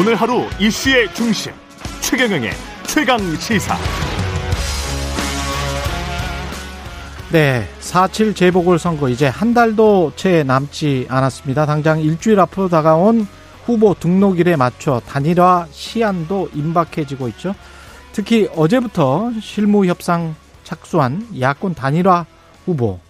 오늘 하루 이슈의 중심 최경영의 최강 시사. 네, 4.7 재보궐선거 이제 한 달도 채 남지 않았습니다. 당장 일주일 앞으로 다가온 후보 등록일에 맞춰 단일화 시한도 임박해지고 있죠. 특히 어제부터 실무 협상 착수한 야권 단일화 후보,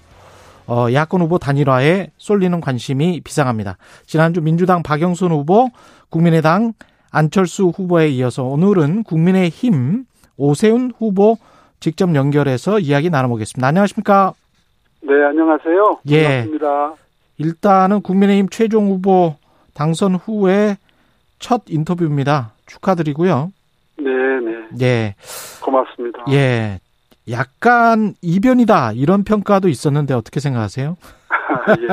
어, 야권 후보 단일화에 쏠리는 관심이 비상합니다. 지난주 민주당 박영선 후보, 국민의당 안철수 후보에 이어서 오늘은 국민의힘 오세훈 후보 직접 연결해서 이야기 나눠보겠습니다. 안녕하십니까? 네, 안녕하세요. 예. 반갑습니다. 일단은 국민의힘 최종 후보 당선 후에 첫 인터뷰입니다. 축하드리고요. 네, 네. 예, 고맙습니다. 예. 약간 이변이다 이런 평가도 있었는데 어떻게 생각하세요? 예.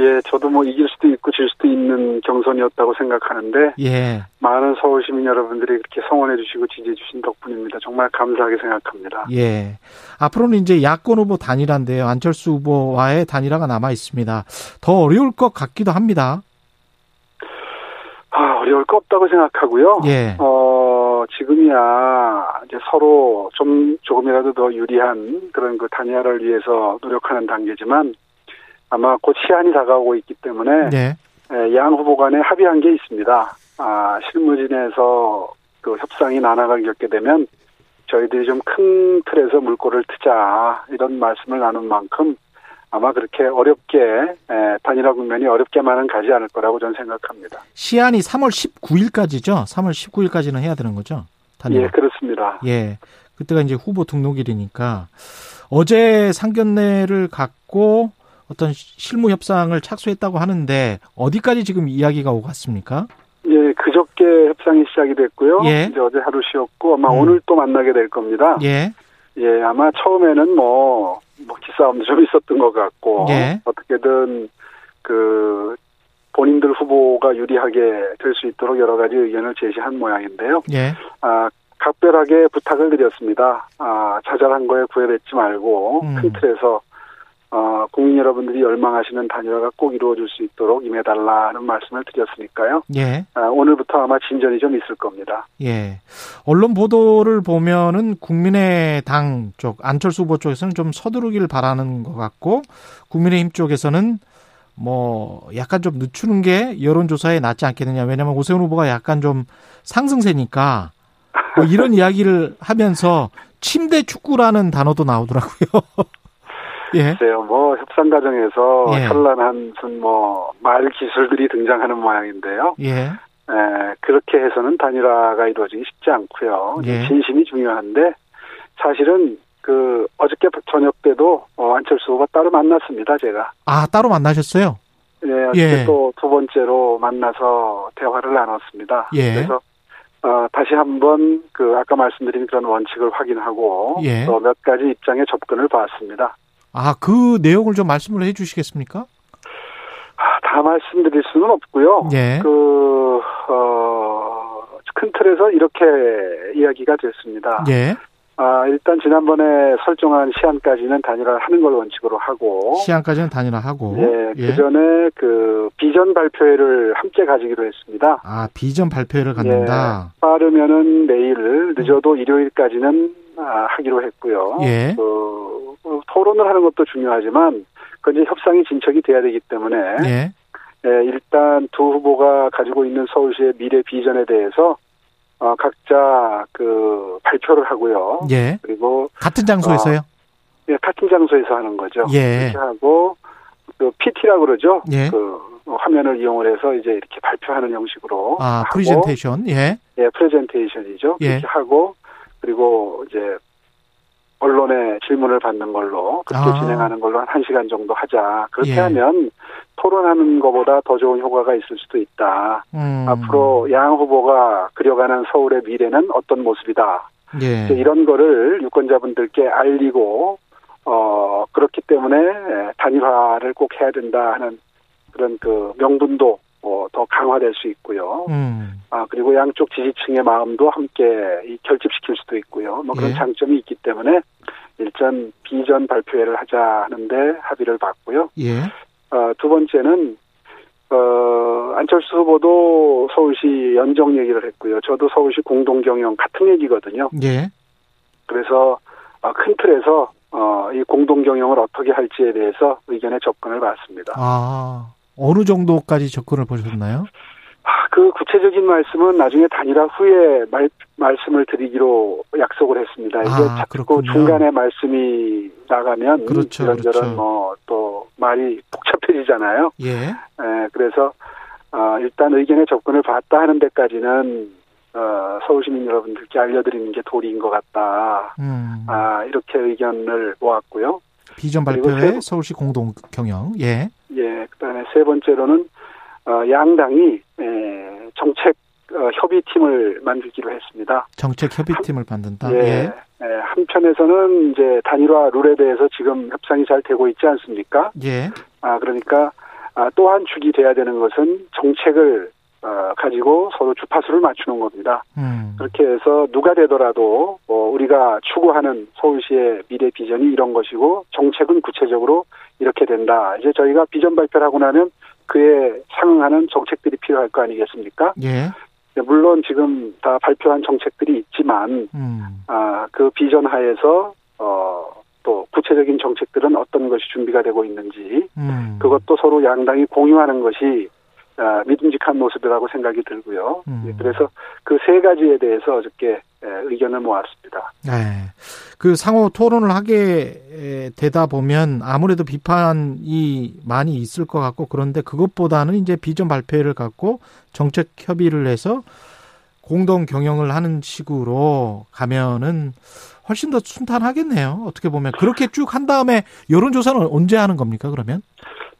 예, 저도 뭐 이길 수도 있고 질 수도 있는 경선이었다고 생각하는데 예, 많은 서울 시민 여러분들이 그렇게 성원해 주시고 지지해 주신 덕분입니다. 정말 감사하게 생각합니다. 예. 앞으로는 이제 야권 후보 단일화인데요. 안철수 후보와의 단일화가 남아 있습니다. 더 어려울 것 같기도 합니다. 아, 어려울 거 없다고 생각하고요. 예, 어, 지금이야 이제 서로 좀 조금이라도 더 유리한 그런 그 단일화를 위해서 노력하는 단계지만 아마 곧 시한이 다가오고 있기 때문에 네, 예, 양 후보 간에 합의한 게 있습니다. 아, 실무진에서 그 협상이 난항을 겪게 되면 저희들이 좀 큰 틀에서 물꼬를 트자 이런 말씀을 나눈 만큼 아마 그렇게 어렵게 예, 단일화 국면이 어렵게만은 가지 않을 거라고 저는 생각합니다. 시한이 3월 19일까지죠. 3월 19일까지는 해야 되는 거죠. 단일화. 예, 그렇습니다. 예. 그때가 이제 후보 등록일이니까 어제 상견례를 갖고 어떤 실무 협상을 착수했다고 하는데 어디까지 지금 이야기가 오고 갔습니까? 예, 그저께 협상이 시작이 됐고요. 예. 이제 어제 하루 쉬었고 아마 음. 오늘 또 만나게 될 겁니다. 예. 예, 아마 처음에는 뭐, 뭐 기싸움도 좀 있었던 것 같고 예. 어떻게든 그 본인들 후보가 유리하게 될 수 있도록 여러 가지 의견을 제시한 모양인데요. 예. 아, 각별하게 부탁을 드렸습니다. 아, 자잘한 거에 구애받지 말고 음. 큰 틀에서 어, 국민 여러분들이 열망하시는 단일화가 꼭 이루어질 수 있도록 임해달라는 말씀을 드렸으니까요. 예. 아, 오늘부터 아마 진전이 좀 있을 겁니다. 예. 언론 보도를 보면은 국민의당 쪽 안철수 후보 쪽에서는 좀 서두르길 바라는 것 같고 국민의힘 쪽에서는 뭐 약간 좀 늦추는 게 여론조사에 낫지 않겠느냐. 왜냐하면 오세훈 후보가 약간 좀 상승세니까 뭐 이런 이야기를 하면서 침대 축구라는 단어도 나오더라고요. 예. 글쎄요, 뭐 협상 과정에서 예. 현란한 무슨 뭐말 기술들이 등장하는 모양인데요. 예. 에, 그렇게 해서는 단일화가 이루어지기 쉽지 않고요. 예. 진심이 중요한데 사실은 그 어저께 저녁 때도 어, 안철수 후보가 따로 만났습니다. 제가. 아, 따로 만나셨어요? 예, 예. 어저께 또두 번째로 만나서 대화를 나눴습니다. 예. 그래서 어, 다시 한번 그 아까 말씀드린 그런 원칙을 확인하고 예. 또몇 가지 입장에 접근을 봤습니다. 아, 그 내용을 좀 말씀을 해 주시겠습니까? 아, 다 말씀드릴 수는 없고요. 예. 그, 어, 큰 틀에서 이렇게 이야기가 됐습니다. 예. 아, 일단 지난번에 설정한 시한까지는 단일화를 하는 걸 원칙으로 하고. 시한까지는 단일화하고. 예, 그 전에 그 비전 발표회를 함께 가지기로 했습니다. 아, 비전 발표회를 갖는다. 예, 빠르면은 내일, 늦어도 일요일까지는 아, 하기로 했고요. 예. 그, 어, 토론을 하는 것도 중요하지만, 그 이제 협상이 진척이 돼야 되기 때문에, 예. 예, 일단 두 후보가 가지고 있는 서울시의 미래 비전에 대해서 어, 각자 그 발표를 하고요. 예. 그리고 같은 장소에서요? 예, 같은 장소에서 하는 거죠. 예. 하고 그 PT라고 그러죠. 예. 그 화면을 이용을 해서 이제 이렇게 발표하는 형식으로 아, 하고, 프레젠테이션. 예. 예, 프레젠테이션이죠. 예. 그렇게 하고 그리고 이제 언론에 질문을 받는 걸로 그렇게 아. 진행하는 걸로 한 1시간 정도 하자. 그렇게 예. 하면 토론하는 것보다 더 좋은 효과가 있을 수도 있다. 음. 앞으로 양 후보가 그려가는 서울의 미래는 어떤 모습이다. 예. 이런 거를 유권자분들께 알리고 어 그렇기 때문에 단일화를 꼭 해야 된다 하는 그런 그 명분도 어, 더 강화될 수 있고요. 음. 아 그리고 양쪽 지지층의 마음도 함께 이 결집시킬 수도 있고요. 뭐 그런 예. 장점이 있기 때문에 일단 비전 발표회를 하자 하는데 합의를 봤고요. 예. 어, 두 번째는 어, 안철수 후보도 서울시 연정 얘기를 했고요. 저도 서울시 공동경영 같은 얘기거든요. 예. 그래서 어, 큰 틀에서 어, 이 공동경영을 어떻게 할지에 대해서 의견에 접근을 받습니다. 아, 어느 정도까지 접근을 보셨나요? 아, 그 구체적인 말씀은 나중에 단일화 후에 말, 말씀을 드리기로 약속을 했습니다. 이게 아, 자꾸 그렇군요. 중간에 말씀이 나가면 그렇죠, 이런저런 그렇죠. 뭐또 말이 복잡해지잖아요. 예. 에, 그래서 어, 일단 의견에 접근을 받다 하는 데까지는 어, 서울 시민 여러분들께 알려드리는 게 도리인 것 같다. 음. 아, 이렇게 의견을 모았고요. 비전 발표회 세- 서울시 공동 경영. 예. 예, 그다음에 세 번째로는 어, 양당이 에, 정책 어, 협의팀을 만들기로 했습니다. 정책 협의팀을 만든다. 예, 예. 에, 한편에서는 이제 단일화 룰에 대해서 지금 협상이 잘 되고 있지 않습니까? 예. 아 그러니까 아, 또한 축이 돼야 되는 것은 정책을 어, 가지고 서로 주파수를 맞추는 겁니다. 음. 그렇게 해서 누가 되더라도 어, 우리가 추구하는 서울시의 미래 비전이 이런 것이고 정책은 구체적으로 이렇게 된다. 이제 저희가 비전 발표를 하고 나면 그에 상응하는 정책들이 필요할 거 아니겠습니까? 예. 물론 지금 다 발표한 정책들이 있지만 음. 아, 그 비전 하에서 어, 또 구체적인 정책들은 어떤 것이 준비가 되고 있는지 음. 그것도 서로 양당이 공유하는 것이 아, 믿음직한 모습이라고 생각이 들고요. 음. 예, 그래서 그 세 가지에 대해서 어저께 예, 의견을 모았습니다. 네. 그 상호 토론을 하게 되다 보면 아무래도 비판이 많이 있을 것 같고 그런데 그것보다는 이제 비전 발표를 갖고 정책 협의를 해서 공동 경영을 하는 식으로 가면은 훨씬 더 순탄하겠네요. 어떻게 보면 그렇게 쭉 한 다음에 여론조사는 언제 하는 겁니까? 그러면?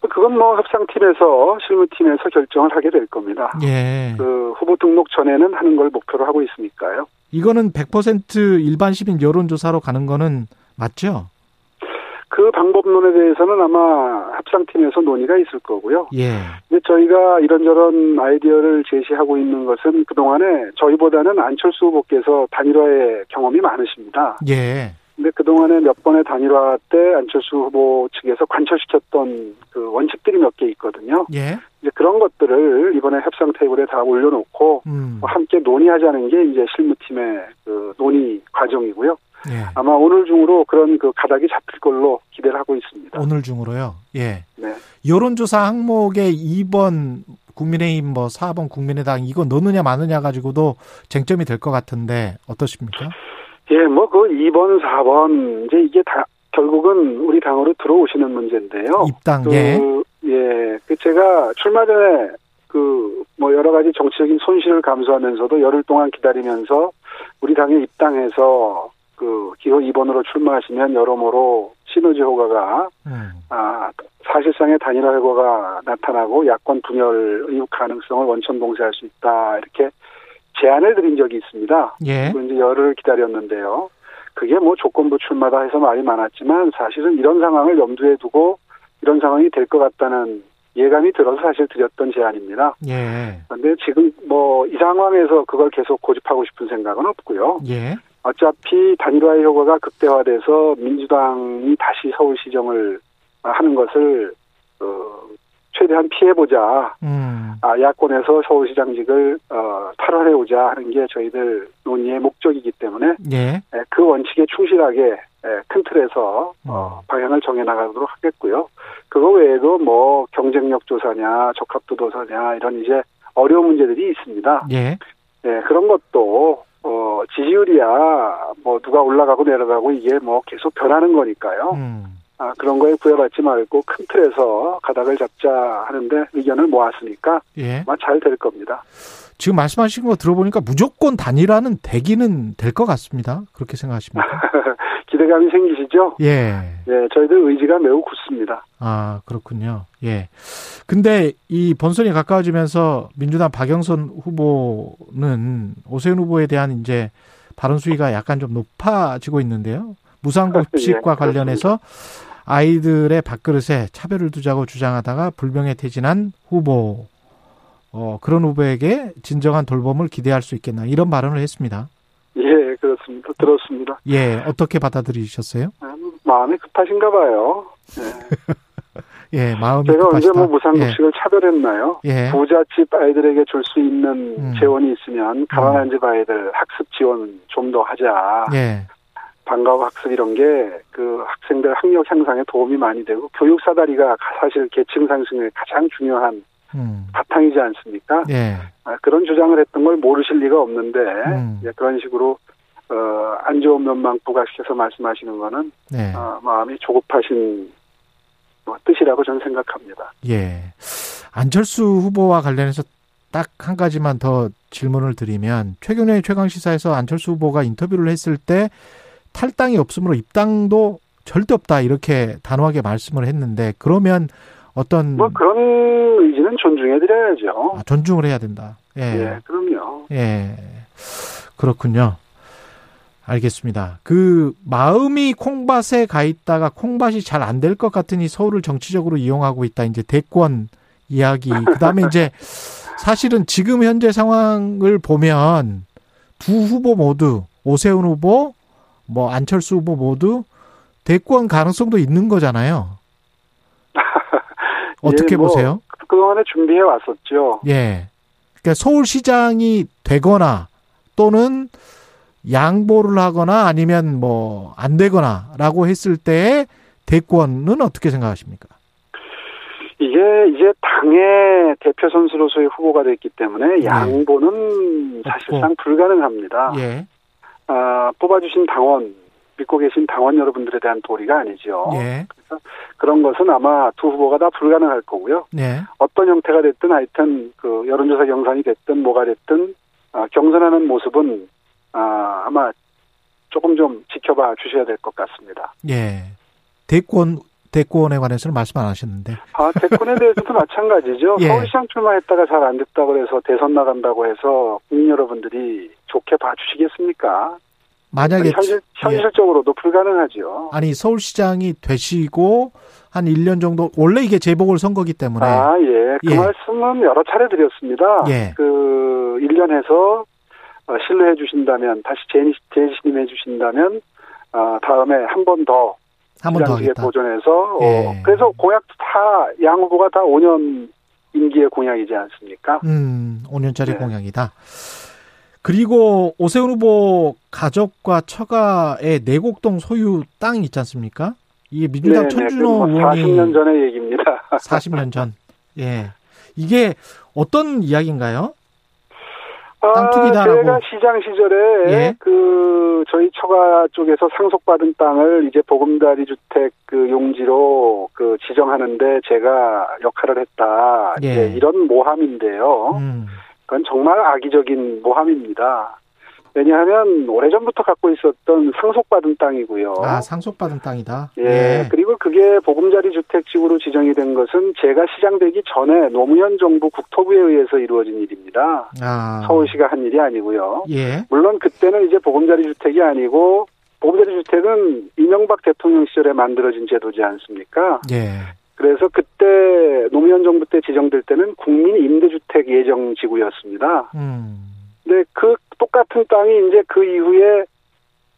그건 뭐 협상팀에서 실무팀에서 결정을 하게 될 겁니다. 예. 그 후보 등록 전에는 하는 걸 목표로 하고 있으니까요. 이거는 100% 일반 시민 여론조사로 가는 거는 맞죠? 그 방법론에 대해서는 아마 협상팀에서 논의가 있을 거고요. 예. 근데 저희가 이런저런 아이디어를 제시하고 있는 것은 그동안에 저희보다는 안철수 후보께서 단일화의 경험이 많으십니다. 예. 근데 그동안에 몇 번의 단일화 때 안철수 후보 측에서 관철시켰던 그 원칙들이 몇 개 있거든요. 예. 이제 그런 것들을 이번에 협상 테이블에 다 올려놓고 음. 뭐 함께 논의하자는 게 이제 실무팀의 그 논의 과정이고요. 예. 아마 오늘 중으로 그런 그 가닥이 잡힐 걸로 기대를 하고 있습니다. 오늘 중으로요. 예. 네. 여론조사 항목에 2번 국민의힘 뭐 4번 국민의당 이거 넣느냐 마느냐 가지고도 쟁점이 될 것 같은데 어떠십니까? 예, 뭐 그 2번, 4번 이제 이게 다 결국은 우리 당으로 들어오시는 문제인데요. 입당 그, 예. 예, 그 제가 출마 전에 그 뭐 여러 가지 정치적인 손실을 감수하면서도 열흘 동안 기다리면서 우리 당에 입당해서 그 기호 2번으로 출마하시면 여러모로 시너지 효과가 음. 아 사실상의 단일화 효과가 나타나고 야권 분열 의 가능성을 원천 봉쇄할 수 있다 이렇게 제안을 드린 적이 있습니다. 예. 이제 열흘 기다렸는데요. 그게 뭐 조건부 출마다 해서 말이 많았지만 사실은 이런 상황을 염두에 두고 이런 상황이 될 것 같다는 예감이 들어서 사실 드렸던 제안입니다. 예. 그런데 지금 뭐 이 상황에서 그걸 계속 고집하고 싶은 생각은 없고요. 예. 어차피 단일화의 효과가 극대화돼서 민주당이 다시 서울시정을 하는 것을 어, 최대한 피해보자. 음. 아, 야권에서 서울시장직을 어, 탈환해오자 하는 게 저희들 논의의 목적이기 때문에 예. 에, 그 원칙에 충실하게 에, 큰 틀에서 어, 음. 방향을 정해나가도록 하겠고요. 그거 외에도 뭐 경쟁력 조사냐, 적합도 조사냐 이런 이제 어려운 문제들이 있습니다. 예. 예, 그런 것도 어, 지지율이야 뭐 누가 올라가고 내려가고 이게 뭐 계속 변하는 거니까요. 음. 아, 그런 거에 구애받지 말고 큰 틀에서 가닥을 잡자 하는데 의견을 모았으니까 예. 아마 잘될 겁니다. 지금 말씀하신 거 들어보니까 무조건 단일화는 되기는 될 것 같습니다. 그렇게 생각하십니까? 기대감이 생기시죠? 예. 예, 저희들 의지가 매우 굳습니다. 아, 그렇군요. 예. 근데 이 본선이 가까워지면서 민주당 박영선 후보는 오세훈 후보에 대한 이제 발언 수위가 약간 좀 높아지고 있는데요. 무상급식과 예, 관련해서 아이들의 밥그릇에 차별을 두자고 주장하다가 불명예 퇴진한 후보, 어, 그런 후보에게 진정한 돌봄을 기대할 수 있겠나 이런 발언을 했습니다. 예, 그렇습니다. 들었습니다. 예, 어떻게 받아들이셨어요? 아, 마음이 급하신가 봐요. 예. 예, 마음이 제가 언제 급하시다. 뭐 무상급식을 차별했나요? 예. 부잣집 아이들에게 줄 수 있는 음. 재원이 있으면 가난한 집 아이들 학습 지원 좀 더 하자. 예. 방과후 학습 이런 게 그 학생들 학력 향상에 도움이 많이 되고 교육 사다리가 사실 계층 상승에 가장 중요한 음. 바탕이지 않습니까? 예. 아, 그런 주장을 했던 걸 모르실 리가 없는데 음. 이제 그런 식으로 어, 안 좋은 면만 부각시켜서 말씀하시는 거는 네. 어, 마음이 조급하신 뭐 뜻이라고 저는 생각합니다. 예. 안철수 후보와 관련해서 딱 한 가지만 더 질문을 드리면 최근에 최강 시사에서 안철수 후보가 인터뷰를 했을 때 탈당이 없으므로 입당도 절대 없다 이렇게 단호하게 말씀을 했는데 그러면 어떤 뭐 그런 의지는 존중해 드려야죠. 아, 존중을 해야 된다. 예. 예, 그럼요. 예. 그렇군요. 알겠습니다. 그 마음이 콩밭에 가 있다가 콩밭이 잘 안 될 것 같으니 서울을 정치적으로 이용하고 있다. 이제 대권 이야기. 그다음에 이제 사실은 지금 현재 상황을 보면 두 후보 모두 오세훈 후보, 뭐 안철수 후보 모두 대권 가능성도 있는 거잖아요. 어떻게 예, 뭐 보세요? 그동안에 준비해 왔었죠. 예. 그러니까 서울시장이 되거나 또는 양보를 하거나 아니면 뭐 안 되거나라고 했을 때 대권은 어떻게 생각하십니까? 이게 이제 당의 대표 선수로서의 후보가 됐기 때문에 네. 양보는 사실상 불가능합니다. 예. 아, 뽑아주신 당원, 믿고 계신 당원 여러분들에 대한 도리가 아니죠. 예. 그런 것은 아마 두 후보가 다 불가능할 거고요. 네. 어떤 형태가 됐든 하여튼 그 여론조사 경선이 됐든 뭐가 됐든 아, 경선하는 모습은 아, 아마 조금 좀 지켜봐 주셔야 될 것 같습니다. 예. 대권 대권에 관해서는 말씀 안 하셨는데. 아, 대권에 대해서도 마찬가지죠. 예. 서울시장 출마했다가 잘 안 됐다고 해서 대선 나간다고 해서 국민 여러분들이 좋게 봐주시겠습니까? 만약에 현실, 예. 현실적으로도 불가능하죠. 아니 서울시장이 되시고 한 1년 정도 원래 이게 재보궐 선거기 때문에 아, 예. 그 예. 말씀은 여러 차례 드렸습니다. 예. 그, 1년에서 신뢰해 주신다면, 다시 재, 재신임해 주신다면, 어, 다음에 한 번 더, 한번더 시장직에 하겠다. 도전해서, 어, 예. 그래서 공약도 다, 양 후보가 다 5년 임기의 공약이지 않습니까? 음, 5년짜리 네. 공약이다. 그리고 오세훈 후보 가족과 처가의 내곡동 소유 땅 있지 않습니까? 이게 민주당 천준호 그 의원이 40년 전의 얘기입니다. 40년 전. 예. 이게 어떤 이야기인가요? 아, 땅 투기다라고. 제가 시장 시절에 예. 그 저희 처가 쪽에서 상속받은 땅을 이제 보금자리 주택 그 용지로 그 지정하는데 제가 역할을 했다. 예. 이제 이런 모함인데요. 음. 그건 정말 악의적인 모함입니다. 왜냐하면 오래전부터 갖고 있었던 상속받은 땅이고요. 아, 상속받은 땅이다. 예, 그리고 그게 보금자리 주택지구로 지정이 된 것은 제가 시장되기 전에 노무현 정부 국토부에 의해서 이루어진 일입니다. 아. 서울시가 한 일이 아니고요. 예. 물론 그때는 이제 보금자리 주택이 아니고 보금자리 주택은 이명박 대통령 시절에 만들어진 제도지 않습니까? 예. 그래서 그때 노무현 정부 때 지정될 때는 국민 임대주택 예정 지구였습니다. 음. 근데 그 똑같은 땅이 이제 그 이후에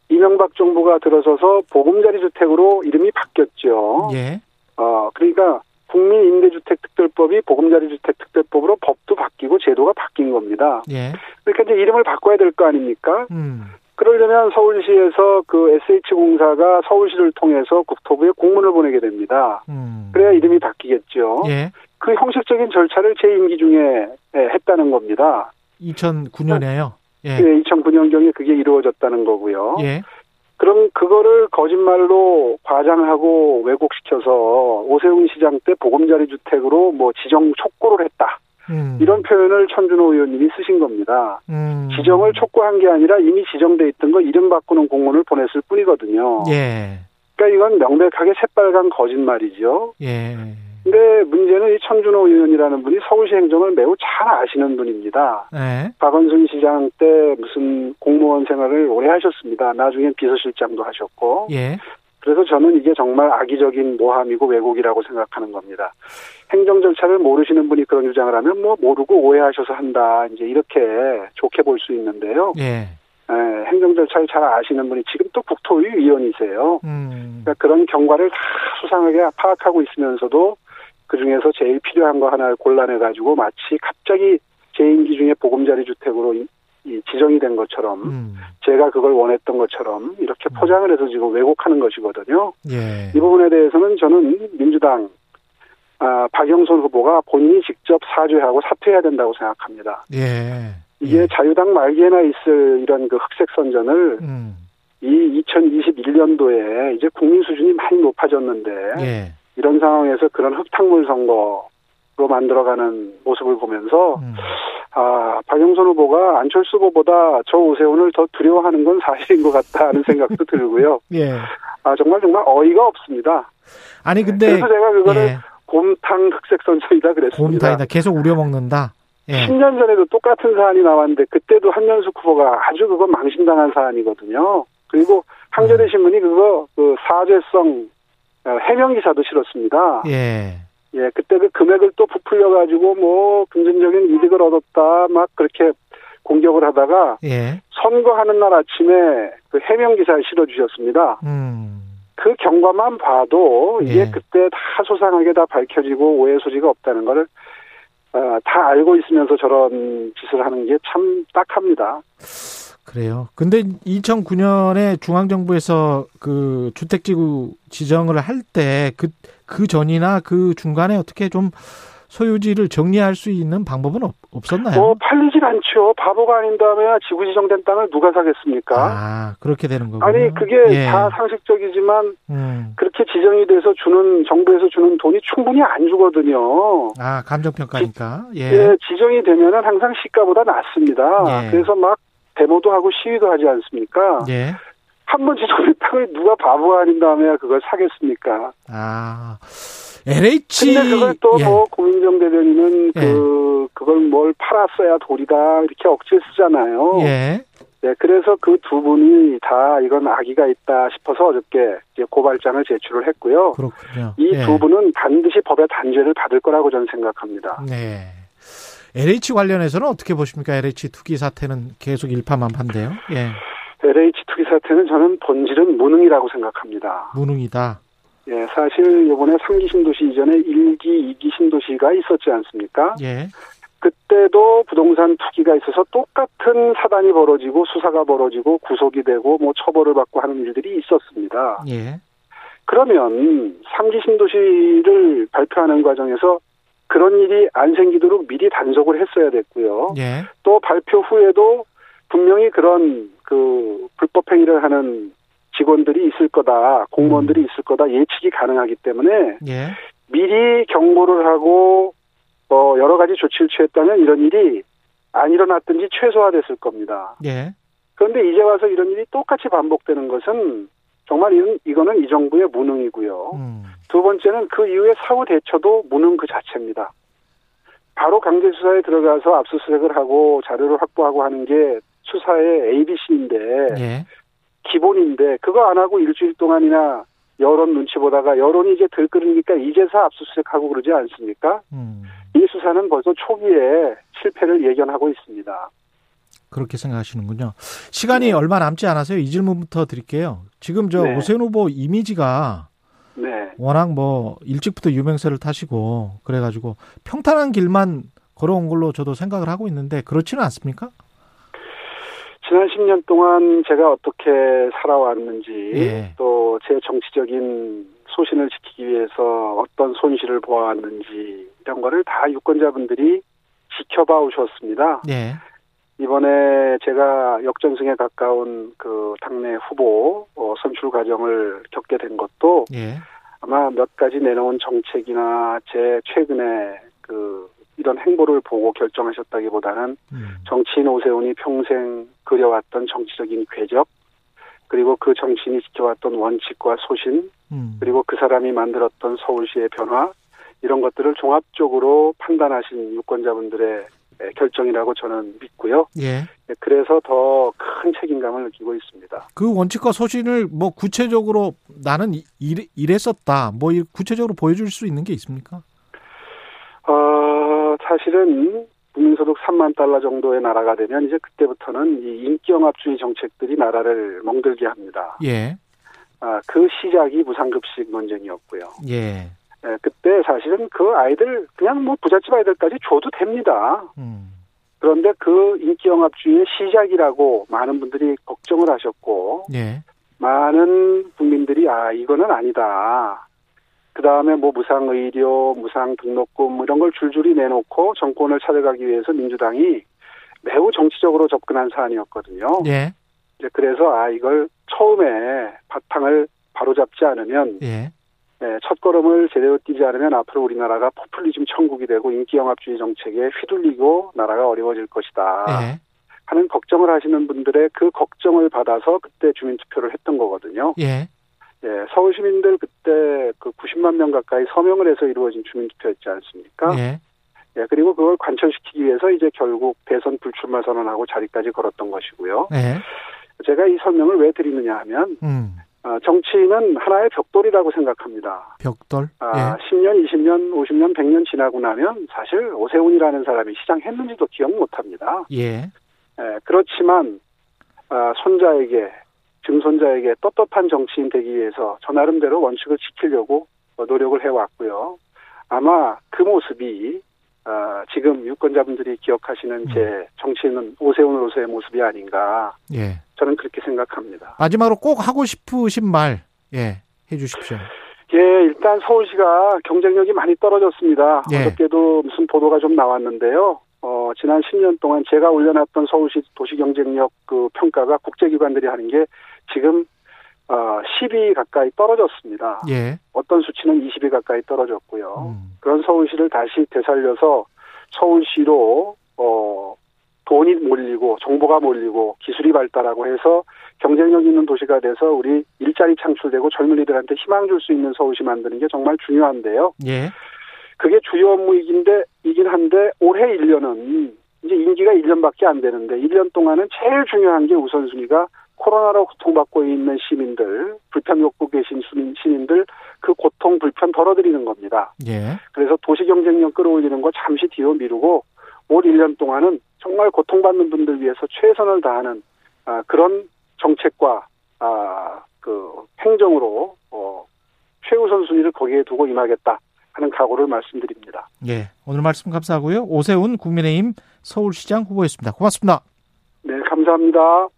이명박 정부가 들어서서 보금자리 주택으로 이름이 바뀌었죠. 예. 어, 그러니까 국민 임대주택 특별법이 보금자리 주택 특별법으로 법도 바뀌고 제도가 바뀐 겁니다. 예. 그러니까 이제 이름을 바꿔야 될 거 아닙니까? 음. 그러려면 서울시에서 그 SH공사가 서울시를 통해서 국토부에 공문을 보내게 됩니다. 음. 그래야 이름이 바뀌겠죠. 예. 그 형식적인 절차를 제 임기 중에 예, 했다는 겁니다. 2009년에요. 예. 2009년경에 그게 이루어졌다는 거고요. 예. 그럼 그거를 거짓말로 과장하고 왜곡시켜서 오세훈 시장 때 보금자리 주택으로 뭐 지정 촉구를 했다. 음. 이런 표현을 천준호 의원님이 쓰신 겁니다. 음. 지정을 촉구한 게 아니라 이미 지정돼 있던 거 이름 바꾸는 공문을 보냈을 뿐이거든요. 예. 그러니까 이건 명백하게 새빨간 거짓말이죠. 예. 근데 문제는 이 천준호 의원이라는 분이 서울시 행정을 매우 잘 아시는 분입니다. 예. 박원순 시장 때 무슨 공무원 생활을 오래 하셨습니다. 나중엔 비서실장도 하셨고. 예. 그래서 저는 이게 정말 악의적인 모함이고 왜곡이라고 생각하는 겁니다. 행정 절차를 모르시는 분이 그런 주장을 하면 뭐 모르고 오해하셔서 한다. 이제 이렇게 좋게 볼 수 있는데요. 예. 에, 행정 절차를 잘 아시는 분이 지금 또 국토위 위원이세요. 음. 그러니까 그런 경과를 다 수상하게 파악하고 있으면서도 그 중에서 제일 필요한 거 하나를 골라내 가지고 마치 갑자기 제 임기 중에 보금자리 주택으로 지정이 된 것처럼 음. 제가 그걸 원했던 것처럼 이렇게 음. 포장을 해서 지금 왜곡하는 것이거든요. 예. 이 부분에 대해서는 저는 민주당 아, 박영선 후보가 본인이 직접 사죄하고 사퇴해야 된다고 생각합니다. 예. 이게 예. 자유당 말기에나 있을 이런 그 흑색 선전을 음. 이 2021년도에 이제 국민 수준이 많이 높아졌는데 예. 이런 상황에서 그런 흙탕물 선거로 만들어가는 모습을 보면서 음. 아 박영선 후보가 안철수 후보보다 저 오세훈을 더 두려워하는 건 사실인 것 같다 하는 생각도 들고요. 예. 아 정말 정말 어이가 없습니다. 아니 근데 그래서 제가 그거를 예. 곰탕 흑색 선전이다 그랬습니다. 곰탕이다. 계속 우려 먹는다. 예. 10년 전에도 똑같은 사안이 나왔는데 그때도 한명숙 후보가 아주 그거 망신당한 사안이거든요. 그리고 한겨레 신문이 그거 그 사죄성 어, 해명 기사도 실었습니다. 예. 예, 그때 그 금액을 또 부풀려 가지고 뭐 금전적인 이득을 얻었다 막 그렇게 공격을 하다가 예. 선거하는 날 아침에 그 해명 기사를 실어 주셨습니다. 음. 그 경과만 봐도 이게 예. 그때 다 소상하게 다 밝혀지고 오해 소지가 없다는 거를 어, 다 알고 있으면서 저런 짓을 하는 게 참 딱합니다. 그래요. 근데 2009년에 중앙정부에서 그 주택지구 지정을 할 때 그, 그 전이나 그 중간에 어떻게 좀 소유지를 정리할 수 있는 방법은 없, 없었나요? 뭐 팔리질 않죠. 바보가 아닌 다음에 지구 지정된 땅을 누가 사겠습니까? 아, 그렇게 되는 거군요. 아니 그게 예. 다 상식적이지만 음. 그렇게 지정이 돼서 주는 정부에서 주는 돈이 충분히 안 주거든요. 아, 감정평가니까. 예. 예, 지정이 되면은 항상 시가보다 낮습니다. 예. 그래서 막 데모도 하고 시위도 하지 않습니까? 예. 한번 땅을 누가 바보가 아닌 다음에 그걸 사겠습니까? 아. LH. 근데 그걸 또 예. 뭐 고민정 대변인은 예. 그 그걸 뭘 팔았어야 도리다 이렇게 억지를 쓰잖아요. 예. 네, 그래서 그 두 분이 다 이건 악의가 있다 싶어서 어저께 이제 고발장을 제출을 했고요. 그렇군요. 이 예. 두 분은 반드시 법의 단죄를 받을 거라고 저는 생각합니다. 네. LH 관련해서는 어떻게 보십니까? LH 투기 사태는 계속 일파만파인데요. 예. LH 투기 사태는 저는 본질은 무능이라고 생각합니다. 무능이다. 예, 사실 이번에 3기 신도시 이전에 1기, 2기 신도시가 있었지 않습니까? 예. 그때도 부동산 투기가 있어서 똑같은 사단이 벌어지고 수사가 벌어지고 구속이 되고 뭐 처벌을 받고 하는 일들이 있었습니다. 예. 그러면 3기 신도시를 발표하는 과정에서 그런 일이 안 생기도록 미리 단속을 했어야 됐고요. 예. 또 발표 후에도 분명히 그런 그 불법 행위를 하는 직원들이 있을 거다, 공무원들이 있을 거다 예측이 가능하기 때문에 예. 미리 경고를 하고 어 여러 가지 조치를 취했다면 이런 일이 안 일어났든지 최소화됐을 겁니다. 예. 그런데 이제 와서 이런 일이 똑같이 반복되는 것은 정말 이건, 이거는 이 정부의 무능이고요. 음. 두 번째는 그 이후에 사후 대처도 무능 그 자체입니다. 바로 강제 수사에 들어가서 압수수색을 하고 자료를 확보하고 하는 게 수사의 ABC인데 예. 기본인데 그거 안 하고 일주일 동안이나 여론 눈치 보다가 여론이 이제 들끓으니까 이제서 압수수색하고 그러지 않습니까? 음. 이 수사는 벌써 초기에 실패를 예견하고 있습니다. 그렇게 생각하시는군요. 시간이 얼마 남지 않아서요. 이 질문부터 드릴게요. 지금 저 네. 오세훈 후보 이미지가 네. 워낙 뭐 일찍부터 유명세를 타시고 그래가지고 평탄한 길만 걸어온 걸로 저도 생각을 하고 있는데 그렇지는 않습니까? 지난 10년 동안 제가 어떻게 살아왔는지 예. 또제 정치적인 소신을 지키기 위해서 어떤 손실을 보아왔는지 이런 거를 다 유권자분들이 지켜봐 오셨습니다. 예. 이번에 제가 역전승에 가까운 그 당내 후보 어, 선출 과정을 겪게 된 것도 예. 아마 몇 가지 내놓은 정책이나 제 최근에 그 이런 행보를 보고 결정하셨다기보다는 음. 정치인 오세훈이 평생 그려왔던 정치적인 궤적 그리고 그 정치인이 지켜왔던 원칙과 소신 음. 그리고 그 사람이 만들었던 서울시의 변화 이런 것들을 종합적으로 판단하신 유권자분들의 결정이라고 저는 믿고요. 예. 그래서 더 큰 책임감을 느끼고 있습니다. 그 원칙과 소신을 뭐 구체적으로 나는 이- 이랬었다. 뭐 이- 구체적으로 보여줄 수 있는 게 있습니까? 어, 사실은 국민소득 3만 달러 정도의 나라가 되면 이제 그때부터는 이 인기영합주의 정책들이 나라를 멍들게 합니다. 예. 아, 그 시작이 무상급식 논쟁이었고요. 예. 예, 그때 사실은 그 아이들 그냥 뭐 부잣집 아이들까지 줘도 됩니다. 음. 그런데 그 인기영합주의의 시작이라고 많은 분들이 걱정을 하셨고 예. 많은 국민들이 아 이거는 아니다. 그 다음에 뭐 무상 의료, 무상 등록금 뭐 이런 걸 줄줄이 내놓고 정권을 찾아가기 위해서 민주당이 매우 정치적으로 접근한 사안이었거든요. 예. 이제 그래서 아 이걸 처음에 바탕을 바로잡지 않으면 예. 네, 첫 걸음을 제대로 뛰지 않으면 앞으로 우리나라가 포퓰리즘 천국이 되고 인기영합주의 정책에 휘둘리고 나라가 어려워질 것이다 예. 하는 걱정을 하시는 분들의 그 걱정을 받아서 그때 주민투표를 했던 거거든요. 예. 예, 서울 시민들 그때 그 90만 명 가까이 서명을 해서 이루어진 주민투표였지 않습니까? 예. 예, 그리고 그걸 관철시키기 위해서 이제 결국 대선 불출마 선언하고 자리까지 걸었던 것이고요. 예. 제가 이 설명을 왜 드리느냐 하면 음. 어, 정치인은 하나의 벽돌이라고 생각합니다. 벽돌. 아, 예. 10년, 20년, 50년, 100년 지나고 나면 사실 오세훈이라는 사람이 시장했는지도 기억 못 합니다. 예. 예, 그렇지만 아, 손자에게 증손자에게 떳떳한 정치인 되기 위해서 저 나름대로 원칙을 지키려고 어, 노력을 해왔고요. 아마 그 모습이 아, 지금 유권자분들이 기억하시는 제 정치인은 오세훈으로서의 모습이 아닌가 예. 저는 그렇게 생각합니다. 마지막으로 꼭 하고 싶으신 말, 예, 해 주십시오. 예, 일단 서울시가 경쟁력이 많이 떨어졌습니다. 예. 어저께도 무슨 보도가 좀 나왔는데요. 어, 지난 10년 동안 제가 올려놨던 서울시 도시 경쟁력 그 평가가 국제기관들이 하는 게 지금 어, 10위 가까이 떨어졌습니다. 예. 어떤 수치는 20위 가까이 떨어졌고요. 음. 그런 서울시를 다시 되살려서 서울시로 어, 돈이 몰리고 정보가 몰리고 기술이 발달하고 해서 경쟁력 있는 도시가 돼서 우리 일자리 창출되고 젊은이들한테 희망 줄 수 있는 서울시 만드는 게 정말 중요한데요. 예. 그게 주요 업무이긴데 이긴 한데 올해 1년은 이제 임기가 1년밖에 안 되는데 1년 동안은 제일 중요한 게 우선순위가 코로나로 고통받고 있는 시민들, 불편 겪고 계신 시민, 시민들 그 고통 불편 덜어드리는 겁니다. 예. 그래서 도시 경쟁력 끌어올리는 거 잠시 뒤로 미루고 올 1년 동안은 정말 고통받는 분들 위해서 최선을 다하는 아, 그런 정책과 아, 그 행정으로 어, 최우선 순위를 거기에 두고 임하겠다 하는 각오를 말씀드립니다. 예. 오늘 말씀 감사하고요. 오세훈 국민의힘 서울시장 후보였습니다. 고맙습니다. 네, 감사합니다.